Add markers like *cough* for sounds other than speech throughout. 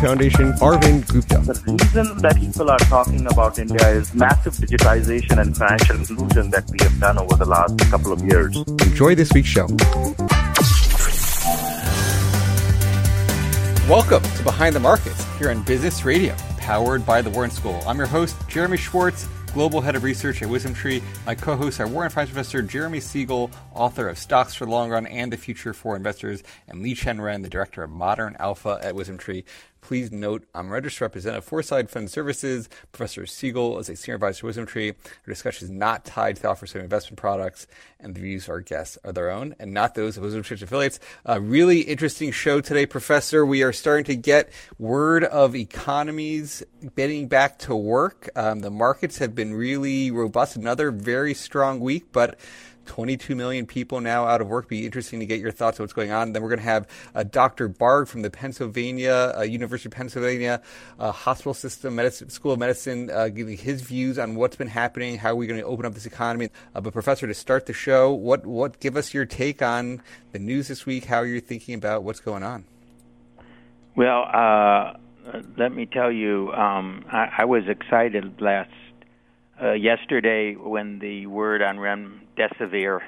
Foundation, Arvind Gupta. The reason that people are talking about India is massive digitization and financial inclusion that we have done over the last couple of years. Enjoy this week's show. Welcome to Behind the Markets here on Business Radio, powered by the Wharton School. I'm your host, Jeremy Schwartz, Global Head of Research at WisdomTree. My co-hosts are Wharton Finance Professor Jeremy Siegel, author of Stocks for the Long Run and the Future for Investors, and Liqian Ren, the Director of Modern Alpha at WisdomTree. Please note, I'm registered representative Foreside Fund Services. Professor Siegel is a senior advisor to WisdomTree. Our discussion is not tied to the offer of investment products, and the views of our guests are their own and not those of WisdomTree's affiliates. A really interesting show today, Professor. We are starting to get word of economies getting back to work. Um, the markets have been really robust. Another very strong week, but 22 million people now out of work. Be interesting to get your thoughts on what's going on. Then we're going to have uh, Dr. Barg from the Pennsylvania uh, University of Pennsylvania uh, Hospital System Medicine, School of Medicine, uh, giving his views on what's been happening, how we're going to open up this economy. Uh, but Professor, to start the show, what what give us your take on the news this week? How you're thinking about what's going on? Well, uh, let me tell you, um, I, I was excited last uh, yesterday when the word on remdesivir,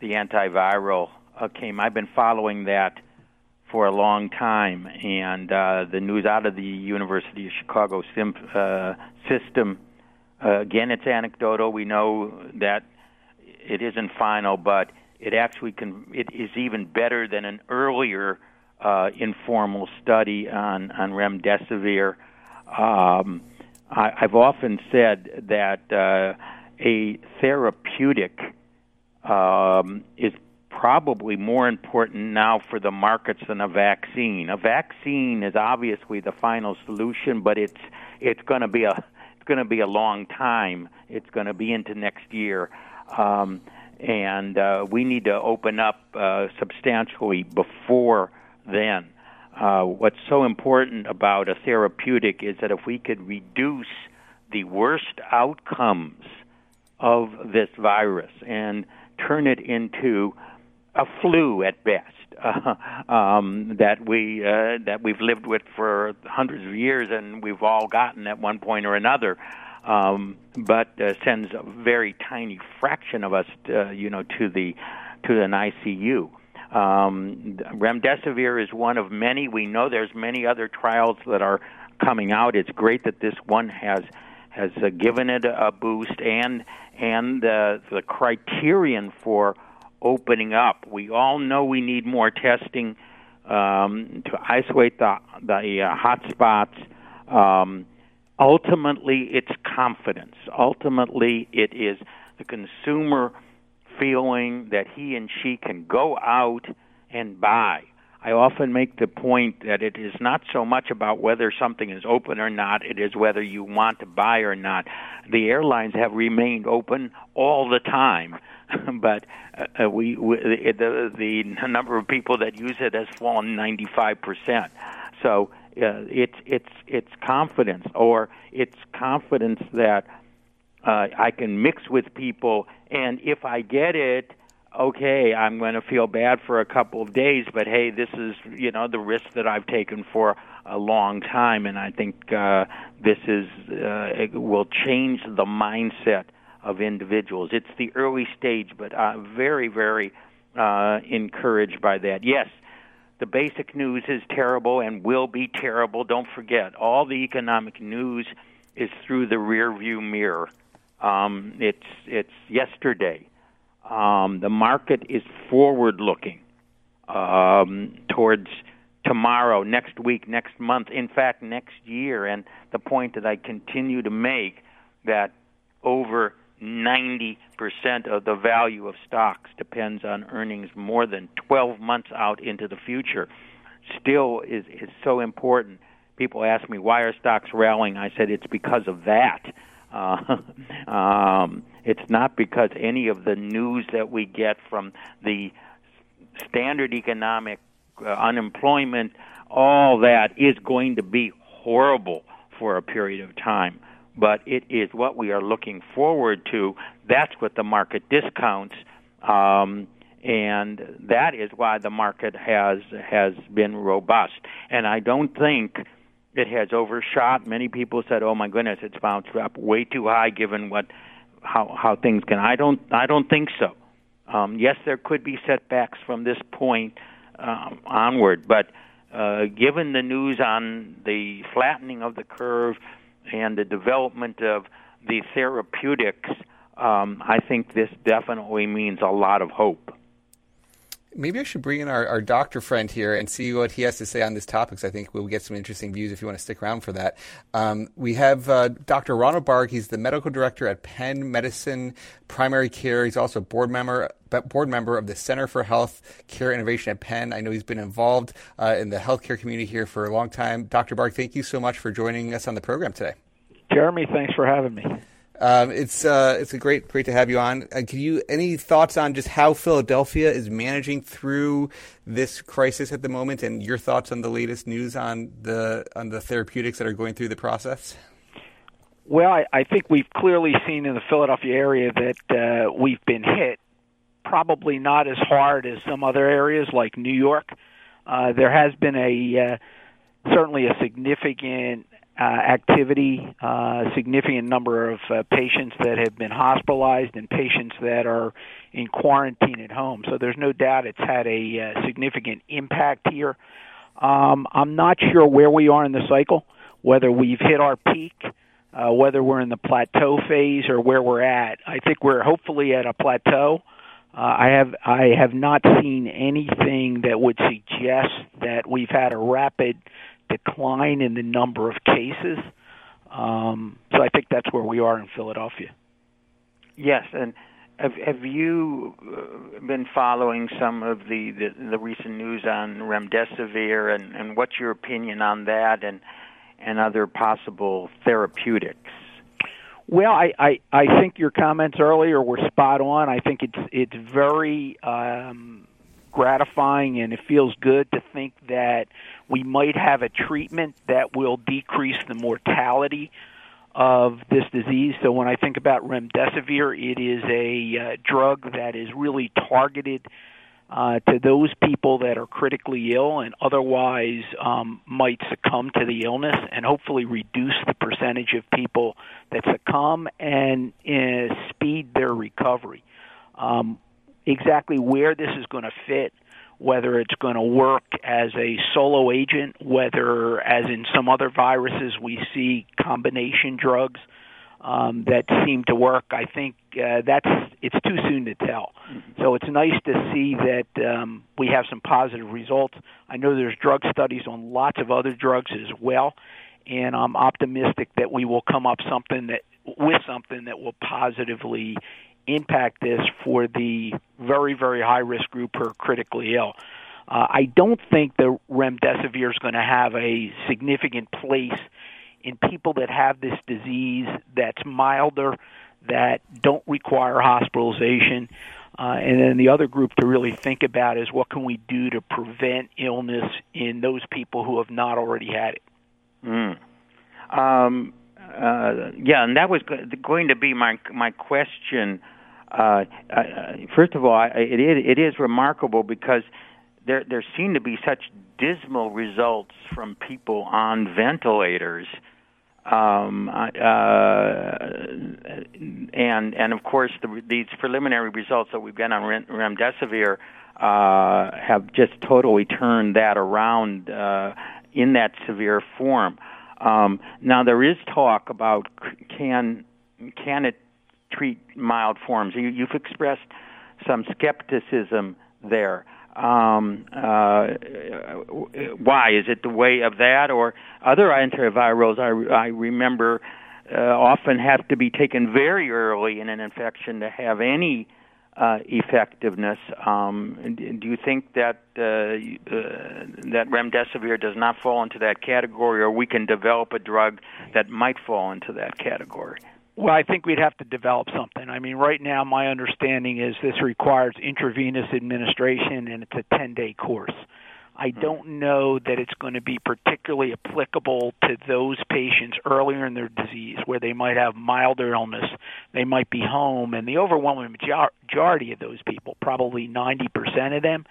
the antiviral, uh, came. I've been following that for a long time, and uh, the news out of the University of Chicago sim, uh, system. Uh, again, it's anecdotal. We know that it isn't final, but it actually can. It is even better than an earlier uh, informal study on on remdesivir. Um, I, I've often said that uh, a therapeutic um, is probably more important now for the markets than a vaccine. A vaccine is obviously the final solution, but it's it's going to be a it's going to be a long time. It's going to be into next year, um, and uh, we need to open up uh, substantially before then. Uh, what's so important about a therapeutic is that if we could reduce the worst outcomes of this virus and turn it into a flu at best uh, *laughs* um, that we uh, that we've lived with for hundreds of years and we've all gotten at one point or another, um, but uh, sends a very tiny fraction of us, uh, you know, to the to an ICU. Um, remdesivir is one of many. We know there's many other trials that are coming out. It's great that this one has has uh, given it a boost and and uh, the criterion for opening up. We all know we need more testing um, to isolate the the uh, hot spots. Um, ultimately, it's confidence. Ultimately, it is the consumer feeling that he and she can go out and buy. I often make the point that it is not so much about whether something is open or not, it is whether you want to buy or not. The airlines have remained open all the time, *laughs* but uh, we, we the, the number of people that use it has fallen 95%. So uh, it's it's it's confidence or it's confidence that uh, I can mix with people, and if I get it, okay, I'm going to feel bad for a couple of days, but hey, this is you know the risk that I've taken for a long time, and I think uh, this is uh, it will change the mindset of individuals. It's the early stage, but uh, very, very uh, encouraged by that. Yes, the basic news is terrible and will be terrible. Don't forget, all the economic news is through the rearview mirror. Um, it's it's yesterday. Um, the market is forward looking um, towards tomorrow, next week, next month, in fact, next year. And the point that I continue to make that over 90% of the value of stocks depends on earnings more than 12 months out into the future still is is so important. People ask me why are stocks rallying. I said it's because of that. Uh, *laughs* um, it's not because any of the news that we get from the standard economic uh, unemployment, all that is going to be horrible for a period of time. But it is what we are looking forward to. That's what the market discounts. Um, and that is why the market has has been robust. And I don't think it has overshot. Many people said, "Oh my goodness, it's bounced up way too high given what how how things can." I don't I don't think so. Um, yes, there could be setbacks from this point um, onward, but uh, given the news on the flattening of the curve and the development of the therapeutics, um, I think this definitely means a lot of hope maybe I should bring in our, our doctor friend here and see what he has to say on this topic. I think we'll get some interesting views if you want to stick around for that. Um, we have uh, Dr. Ronald Barg. He's the medical director at Penn Medicine Primary Care. He's also a board member board member of the Center for Health Care Innovation at Penn. I know he's been involved uh, in the healthcare community here for a long time. Dr. Barg, thank you so much for joining us on the program today. Jeremy, thanks for having me. Um, it's uh, it's a great great to have you on. Uh, can you any thoughts on just how Philadelphia is managing through this crisis at the moment, and your thoughts on the latest news on the on the therapeutics that are going through the process? Well, I, I think we've clearly seen in the Philadelphia area that uh, we've been hit, probably not as hard as some other areas like New York. Uh, there has been a uh, certainly a significant uh, activity, uh, significant number of uh, patients that have been hospitalized and patients that are in quarantine at home. So there's no doubt it's had a uh, significant impact here. Um, I'm not sure where we are in the cycle, whether we've hit our peak, uh, whether we're in the plateau phase or where we're at. I think we're hopefully at a plateau. Uh, I have I have not seen anything that would suggest that we've had a rapid decline in the number of cases. Um, so I think that's where we are in Philadelphia. Yes, and have, have you uh, been following some of the, the, the recent news on remdesivir, and, and what's your opinion on that, and and other possible therapeutics? Well, I, I, I think your comments earlier were spot on. I think it's it's very um, gratifying and it feels good to think that we might have a treatment that will decrease the mortality of this disease. So when I think about remdesivir, it is a uh, drug that is really targeted uh, to those people that are critically ill and otherwise um, might succumb to the illness, and hopefully reduce the percentage of people that succumb and uh, speed their recovery. Um, exactly where this is going to fit, whether it's going to work as a solo agent, whether, as in some other viruses, we see combination drugs um, that seem to work. I think uh, that's it's too soon to tell. Mm-hmm. So it's nice to see that um, we have some positive results. I know there's drug studies on lots of other drugs as well, and I'm optimistic that we will come up something that with something that will positively impact this for the very, very high risk group who are critically ill. Uh, I don't think the remdesivir is going to have a significant place in people that have this disease that's milder, that don't require hospitalization. Uh, and then the other group to really think about is what can we do to prevent illness in those people who have not already had it. Mm. Um, uh, yeah, and that was going to be my my question uh, uh, first of all, it is, it is remarkable because there there seem to be such dismal results from people on ventilators. Um, uh, and and of course the, these preliminary results that we've got on remdesivir uh, have just totally turned that around uh, in that severe form. Um, now there is talk about can can it treat mild forms. You, you've expressed some skepticism there. Um, uh, why is it the way of that or other antivirals? I, I remember uh, often have to be taken very early in an infection to have any uh, effectiveness. Um, do you think that uh, uh, that remdesivir does not fall into that category, or we can develop a drug that might fall into that category? Well, I think we'd have to develop something. I mean, right now, my understanding is this requires intravenous administration, and it's a 10-day course. I hmm. don't know that it's going to be particularly applicable to those patients earlier in their disease where they might have milder illness, they might be home, and the overwhelming majority of those people, probably 90% of them,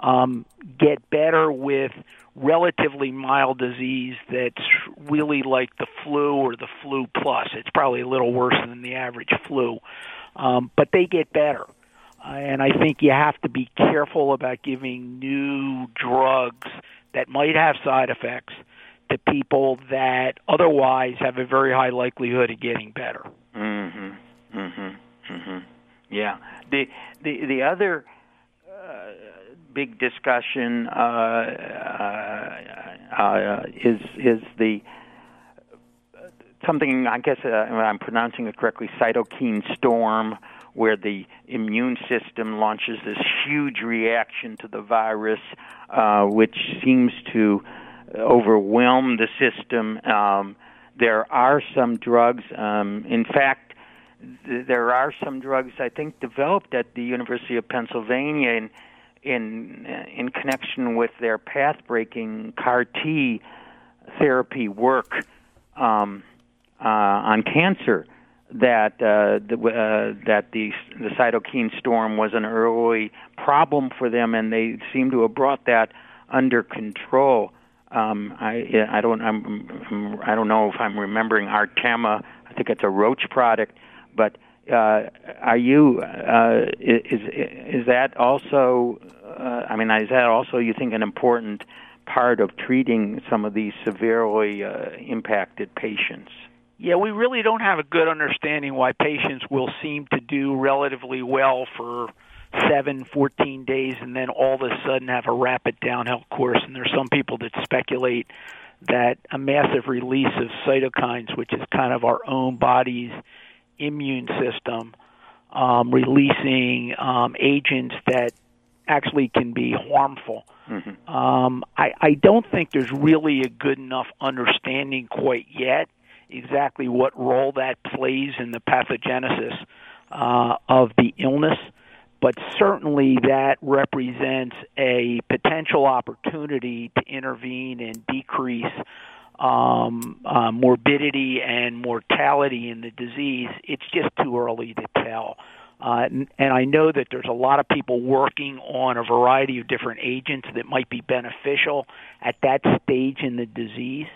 um, get better with relatively mild disease that's really like the flu or the flu plus. It's probably a little worse than the average flu, um, but they get better. Uh, and I think you have to be careful about giving new drugs that might have side effects to people that otherwise have a very high likelihood of getting better. Mhm. Mhm. Mhm. Yeah. The the the other uh, big discussion uh, uh, uh is is the something I guess uh, I'm pronouncing it correctly cytokine storm where the immune system launches this huge reaction to the virus, uh, which seems to overwhelm the system. Um, there are some drugs. Um, in fact, th- there are some drugs I think developed at the University of Pennsylvania in in in connection with their path-breaking CAR T therapy work um, uh, on cancer that uh, the, uh, that the the cytokine storm was an early problem for them, and they seem to have brought that under control. Um, I I don't I'm, I don't know if I'm remembering Actemra. I think it's a Roche product, but uh, are you uh, is is that also? Uh, I mean, is that also you think an important part of treating some of these severely uh, impacted patients? Yeah, we really don't have a good understanding why patients will seem to do relatively well for seven, fourteen days, and then all of a sudden have a rapid downhill course. And there's some people that speculate that a massive release of cytokines, which is kind of our own body's immune system, um, releasing um, agents that actually can be harmful. Mm-hmm. Um, I, I don't think there's really a good enough understanding quite yet exactly what role that plays in the pathogenesis uh, of the illness, but certainly that represents a potential opportunity to intervene and decrease um, uh, morbidity and mortality in the disease. It's just too early to tell. Uh, and, and I know that there's a lot of people working on a variety of different agents that might be beneficial at that stage in the disease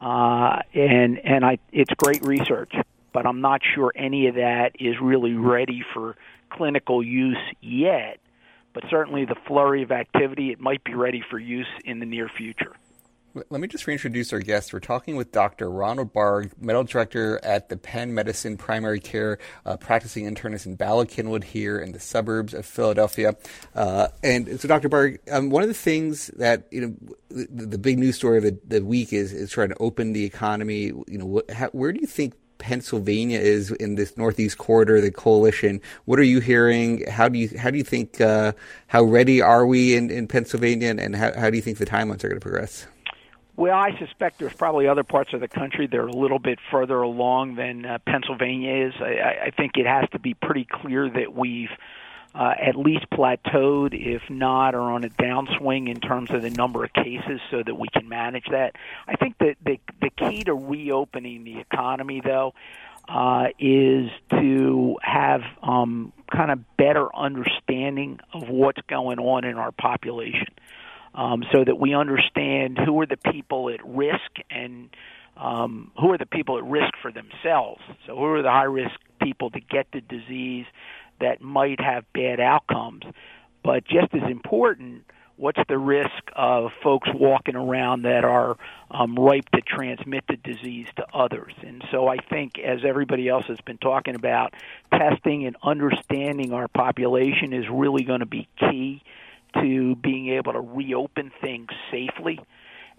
uh, and and I it's great research, but I'm not sure any of that is really ready for clinical use yet. But certainly the flurry of activity, it might be ready for use in the near future. Let me just reintroduce our guest. We're talking with Dr. Ronald Barg, medical director at the Penn Medicine Primary Care, uh, practicing internist in Bala Cynwyd here in the suburbs of Philadelphia. Uh, and so, Dr. Barg, um, one of the things that you know, the, the big news story of the, the, week is is trying to open the economy. You know, what, how, where do you think Pennsylvania is in this Northeast corridor, the coalition. What are you hearing? How do you how do you think uh, how ready are we in, in Pennsylvania, and, and how, how do you think the timelines are going to progress? Well, I suspect there's probably other parts of the country that are a little bit further along than uh, Pennsylvania is. I, I think it has to be pretty clear that we've uh, at least plateaued, if not, are on a downswing in terms of the number of cases, so that we can manage that. I think that the the key to reopening the economy, though, uh, is to have um, kind of better understanding of what's going on in our population um, so that we understand who are the people at risk and um, who are the people at risk for themselves. So, who are the high risk people to get the disease that might have bad outcomes? But just as important, what's the risk of folks walking around that are um, ripe to transmit the disease to others? And so I think, as everybody else has been talking about, testing and understanding our population is really going to be key to being able to reopen things safely.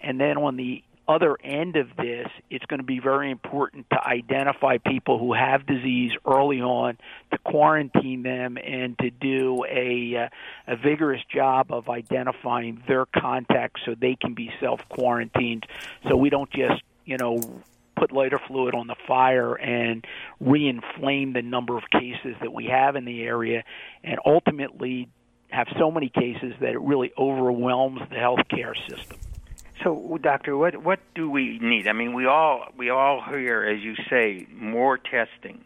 And then on the other end of this, it's going to be very important to identify people who have disease early on, to quarantine them, and to do a, uh, a vigorous job of identifying their contacts so they can be self quarantined. So we don't just, you know, put lighter fluid on the fire and re-inflame the number of cases that we have in the area, and ultimately have so many cases that it really overwhelms the healthcare system. So, doctor, what what do we need? I mean, we all we all hear, as you say, more testing,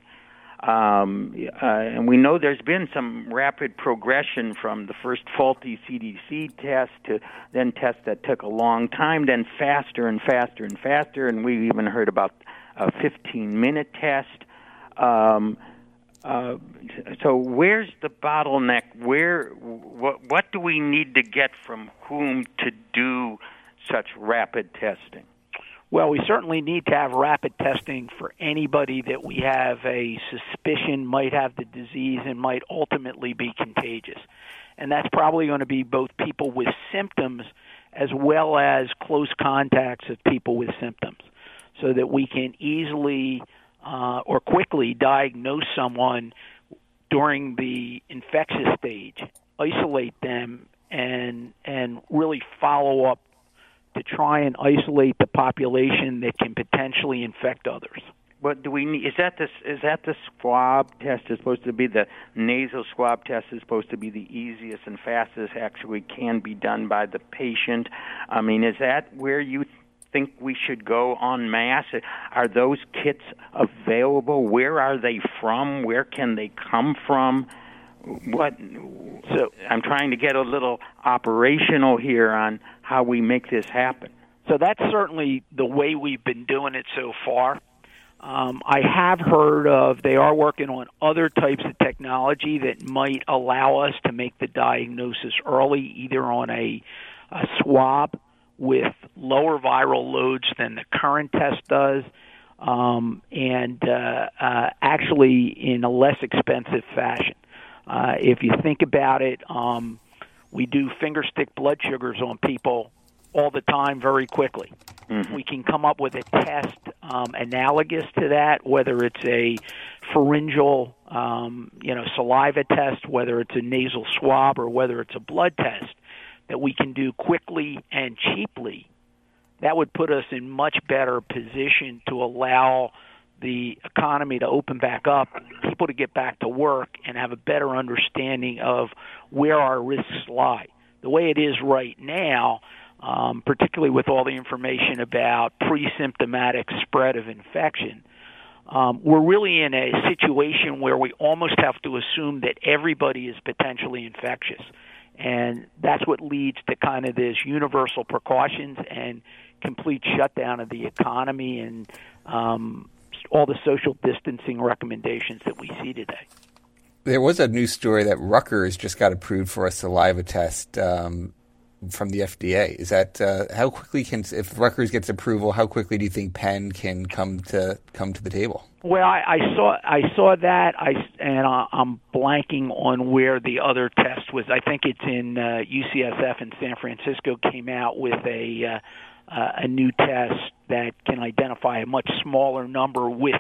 um, uh, and we know there's been some rapid progression from the first faulty CDC test to then tests that took a long time, then faster and faster and faster, and we even heard about a 15-minute test. Um, uh, so where's the bottleneck? Where what what do we need to get from whom to do such rapid testing? Well, we certainly need to have rapid testing for anybody that we have a suspicion might have the disease and might ultimately be contagious. And that's probably going to be both people with symptoms as well as close contacts of people with symptoms so that we can easily uh, or quickly diagnose someone during the infectious stage, isolate them, and and really follow up to try and isolate the population that can potentially infect others. But do we need? Is that the is that the swab test is supposed to be the nasal swab test is supposed to be the easiest and fastest? Actually, can be done by the patient. I mean, is that where you think we should go en masse? Are those kits available? Where are they from? Where can they come from? What? So I'm trying to get a little operational here on how we make this happen. So that's certainly the way we've been doing it so far. Um, I have heard of they are working on other types of technology that might allow us to make the diagnosis early, either on a, a swab with lower viral loads than the current test does, um, and uh, uh, actually in a less expensive fashion. Uh, if you think about it, um, we do finger stick blood sugars on people all the time very quickly. Mm-hmm. We can come up with a test um, analogous to that, whether it's a pharyngeal, um, you know, saliva test, whether it's a nasal swab, or whether it's a blood test that we can do quickly and cheaply. That would put us in much better position to allow the economy to open back up, people to get back to work, and have a better understanding of where our risks lie. The way it is right now, um, particularly with all the information about pre-symptomatic spread of infection, um, we're really in a situation where we almost have to assume that everybody is potentially infectious. And that's what leads to kind of this universal precautions and complete shutdown of the economy and um, all the social distancing recommendations that we see today. There was a news story that Rutgers just got approved for a saliva test um, from the FDA. Is that uh, how quickly can if Rutgers gets approval? How quickly do you think Penn can come to come to the table? Well, I, I saw I saw that I and I, I'm blanking on where the other test was. I think it's in uh, UCSF in San Francisco came out with a uh, uh, a new test that can identify a much smaller number with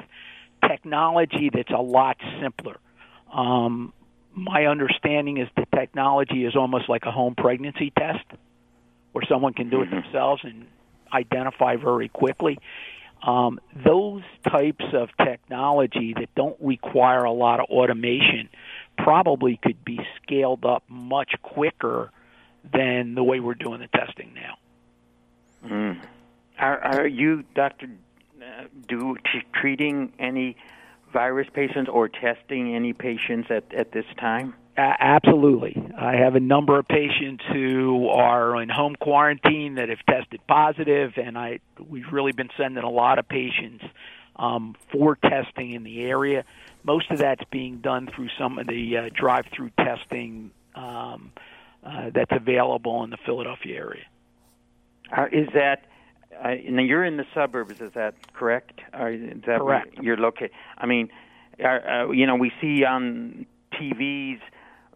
technology that's a lot simpler. Um, my understanding is the technology is almost like a home pregnancy test, where someone can do it mm-hmm. themselves and identify very quickly. Um, those types of technology that don't require a lot of automation probably could be scaled up much quicker than the way we're doing the testing now. Mm. Are, are you, Doctor, uh, do t- treating any virus patients or testing any patients at at this time? Absolutely. I have a number of patients who are in home quarantine that have tested positive, and I we've really been sending a lot of patients um, for testing in the area. Most of that's being done through some of the uh, drive-through testing um, uh, that's available in the Philadelphia area. Uh, is that now you're in the suburbs? Is that correct? Or is that correct. You're located. I mean, uh, uh, you know, we see on TVs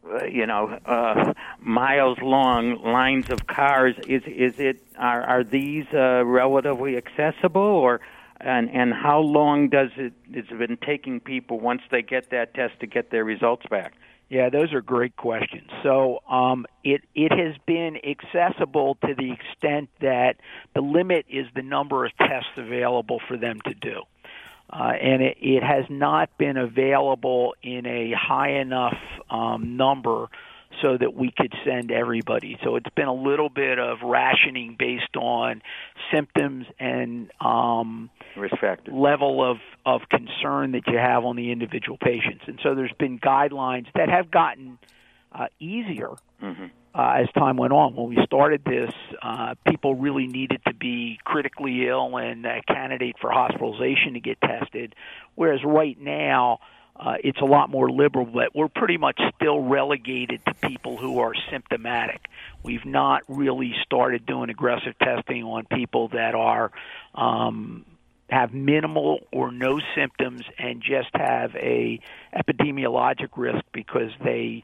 uh, you know, uh, miles long lines of cars. Is is it are are these uh, relatively accessible, or and and how long does it it's been taking people once they get that test to get their results back? Yeah, those are great questions. So um, it it has been accessible to the extent that the limit is the number of tests available for them to do. Uh, and it, it has not been available in a high enough um, number so that we could send everybody. So it's been a little bit of rationing based on symptoms and um, risk level of of concern that you have on the individual patients. And so there's been guidelines that have gotten uh, easier. Mm-hmm. Uh, as time went on. When we started this, uh, people really needed to be critically ill and a candidate for hospitalization to get tested, whereas right now uh, it's a lot more liberal, but we're pretty much still relegated to people who are symptomatic. We've not really started doing aggressive testing on people that are um, have minimal or no symptoms and just have a epidemiologic risk because they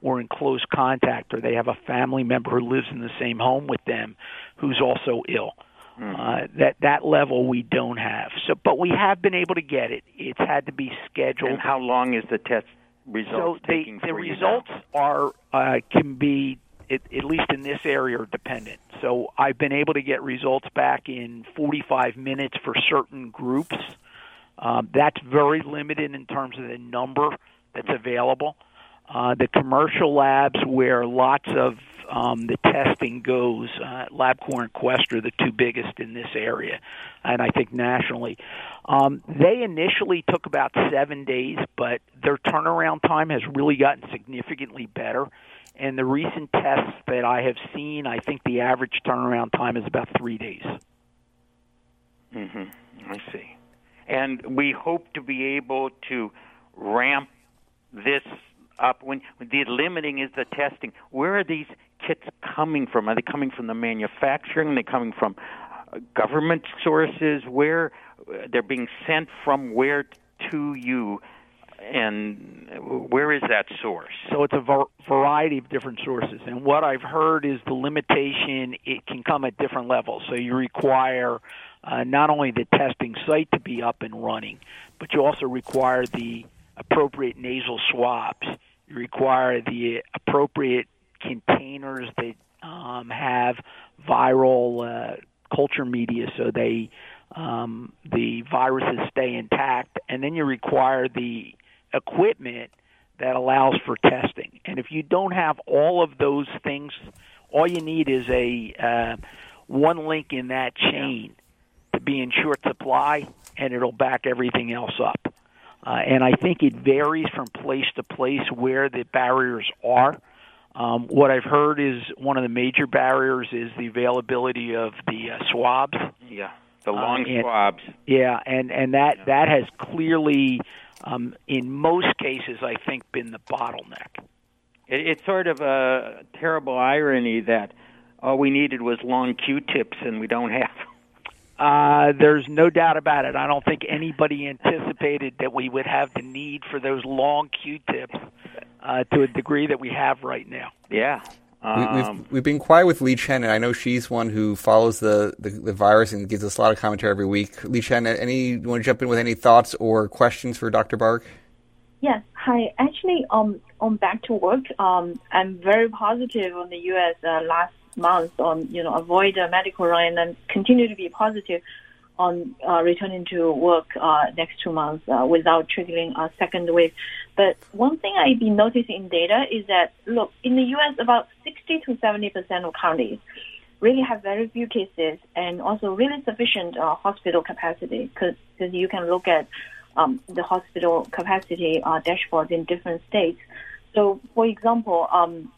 were in close contact or they have a family member who lives in the same home with them who's also ill. Mm-hmm. Uh, that that level we don't have. So, but we have been able to get it. It's had to be scheduled. And how long is the test results so taking the, the results are uh, can be it, at least in this area are dependent. So I've been able to get results back in 45 minutes for certain groups. Um, that's very limited in terms of the number that's available. Uh, the commercial labs where lots of um, the testing goes, uh, LabCorp and Quest are the two biggest in this area, and I think nationally. Um, they initially took about seven days, but their turnaround time has really gotten significantly better. And the recent tests that I have seen, I think the average turnaround time is about three days. Mm-hmm. I see. And we hope to be able to ramp this up when, the limiting is the testing. Where are these kits coming from? Are they coming from the manufacturing? Are they coming from uh, government sources? Where uh, they're being sent from? Where to you? And where is that source? So it's a var- variety of different sources. And what I've heard is the limitation it can come at different levels. So you require uh, not only the testing site to be up and running, but you also require the appropriate nasal swabs. You require the appropriate containers that um, have viral uh, culture media so they um, the viruses stay intact, and then you require the equipment that allows for testing. And if you don't have all of those things, all you need is a uh, one link in that chain to be in short supply, and it'll back everything else up. Uh, and I think it varies from place to place where the barriers are. Um, what I've heard is one of the major barriers is the availability of the uh, swabs. Yeah, the uh, long uh, and, swabs. Yeah, and and that yeah. that has clearly, um, in most cases, I think, been the bottleneck. It, it's sort of a terrible irony that all we needed was long Q-tips, and we don't have. Uh, there's no doubt about it. I don't think anybody anticipated that we would have the need for those long Q-tips uh, to a degree that we have right now. Yeah. Um, we, have we've, we've been quiet with Liqian, and I know she's one who follows the, the, the, virus and gives us a lot of commentary every week. Liqian, any you want to jump in with any thoughts or questions for Dr. Barg? Yes. Hi. Actually, um, on back to work, um, I'm very positive on the U.S. Uh, last month on you know avoid a medical run and continue to be positive on uh, returning to work uh, next two months uh, without triggering a second wave. But one thing I've been noticing in data is that, look, in the U.S., about 60 to 70 percent of counties really have very few cases and also really sufficient uh, hospital capacity because you can look at um, the hospital capacity uh, dashboards in different states. So, for example, um,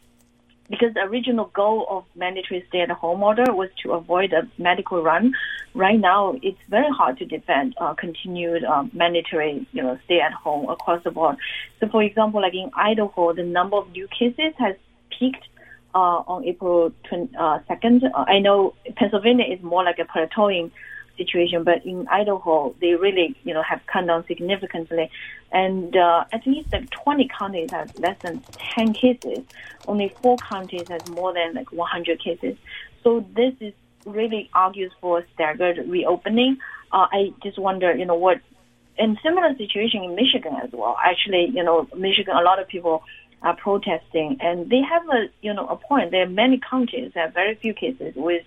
because the original goal of mandatory stay-at-home order was to avoid a medical run. Right now, it's very hard to defend uh, continued um, mandatory, you know, stay-at-home across the board. So, for example, like in Idaho, the number of new cases has peaked uh, on April 20, uh, 2nd. Uh, I know Pennsylvania is more like a plateauing situation, but in Idaho, they really, you know, have come down significantly. And uh, at least like 20 counties have less than 10 cases. Only four counties has more than like 100 cases. So this is really argues for staggered reopening. Uh, I just wonder, you know, what, in similar situation in Michigan as well. Actually, you know, Michigan, a lot of people are protesting, and they have a you know a point. There are many counties have very few cases with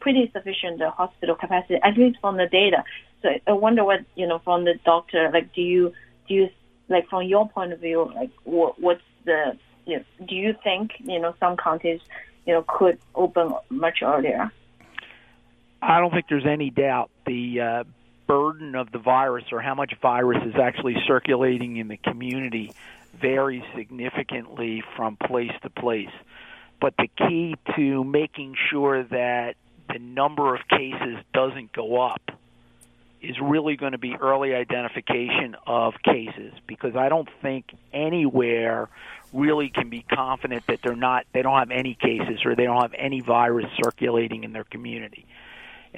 pretty sufficient uh, hospital capacity, at least from the data. So I wonder what you know from the doctor. Like, do you do you like from your point of view, like what, what's the you know, do you think you know some counties you know could open much earlier? I don't think there's any doubt the uh, burden of the virus or how much virus is actually circulating in the community varies significantly from place to place. But the key to making sure that the number of cases doesn't go up is really going to be early identification of cases because I don't think anywhere really can be confident that they're not they don't have any cases or they don't have any virus circulating in their community.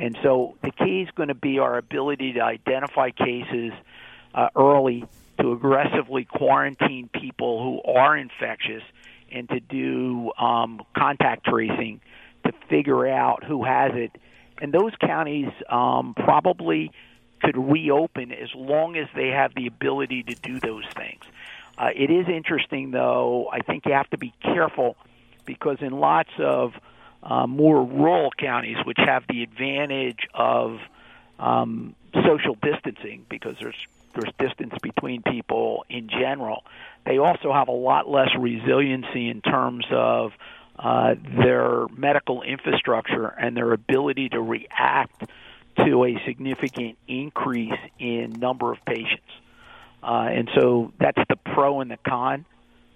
And so the key is going to be our ability to identify cases uh, early to aggressively quarantine people who are infectious and to do um, contact tracing to figure out who has it. And those counties um, probably could reopen as long as they have the ability to do those things. Uh, it is interesting, though. I think you have to be careful because in lots of uh, more rural counties, which have the advantage of um, social distancing because there's there's distance between people in general. They also have a lot less resiliency in terms of uh, their medical infrastructure and their ability to react to a significant increase in number of patients. Uh, and so that's the pro and the con.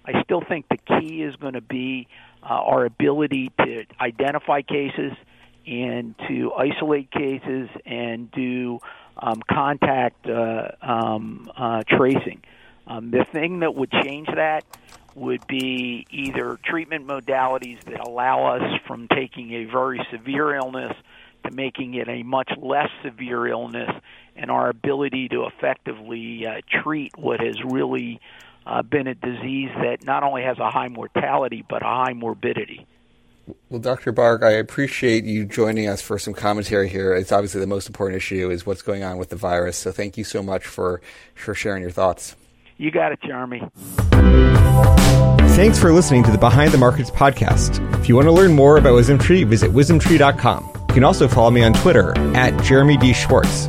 I still think the key is going to be uh, our ability to identify cases and to isolate cases and do um, contact uh, um, uh, tracing. Um, the thing that would change that would be either treatment modalities that allow us from taking a very severe illness to making it a much less severe illness and our ability to effectively uh, treat what has really uh, been a disease that not only has a high mortality but a high morbidity. Well, Dr. Barg, I appreciate you joining us for some commentary here. It's obviously the most important issue is what's going on with the virus. So thank you so much for, for sharing your thoughts. You got it, Jeremy. Thanks for listening to the Behind the Markets podcast. If you want to learn more about WisdomTree, visit wisdomtree.com. You can also follow me on Twitter at Jeremy D. Schwartz.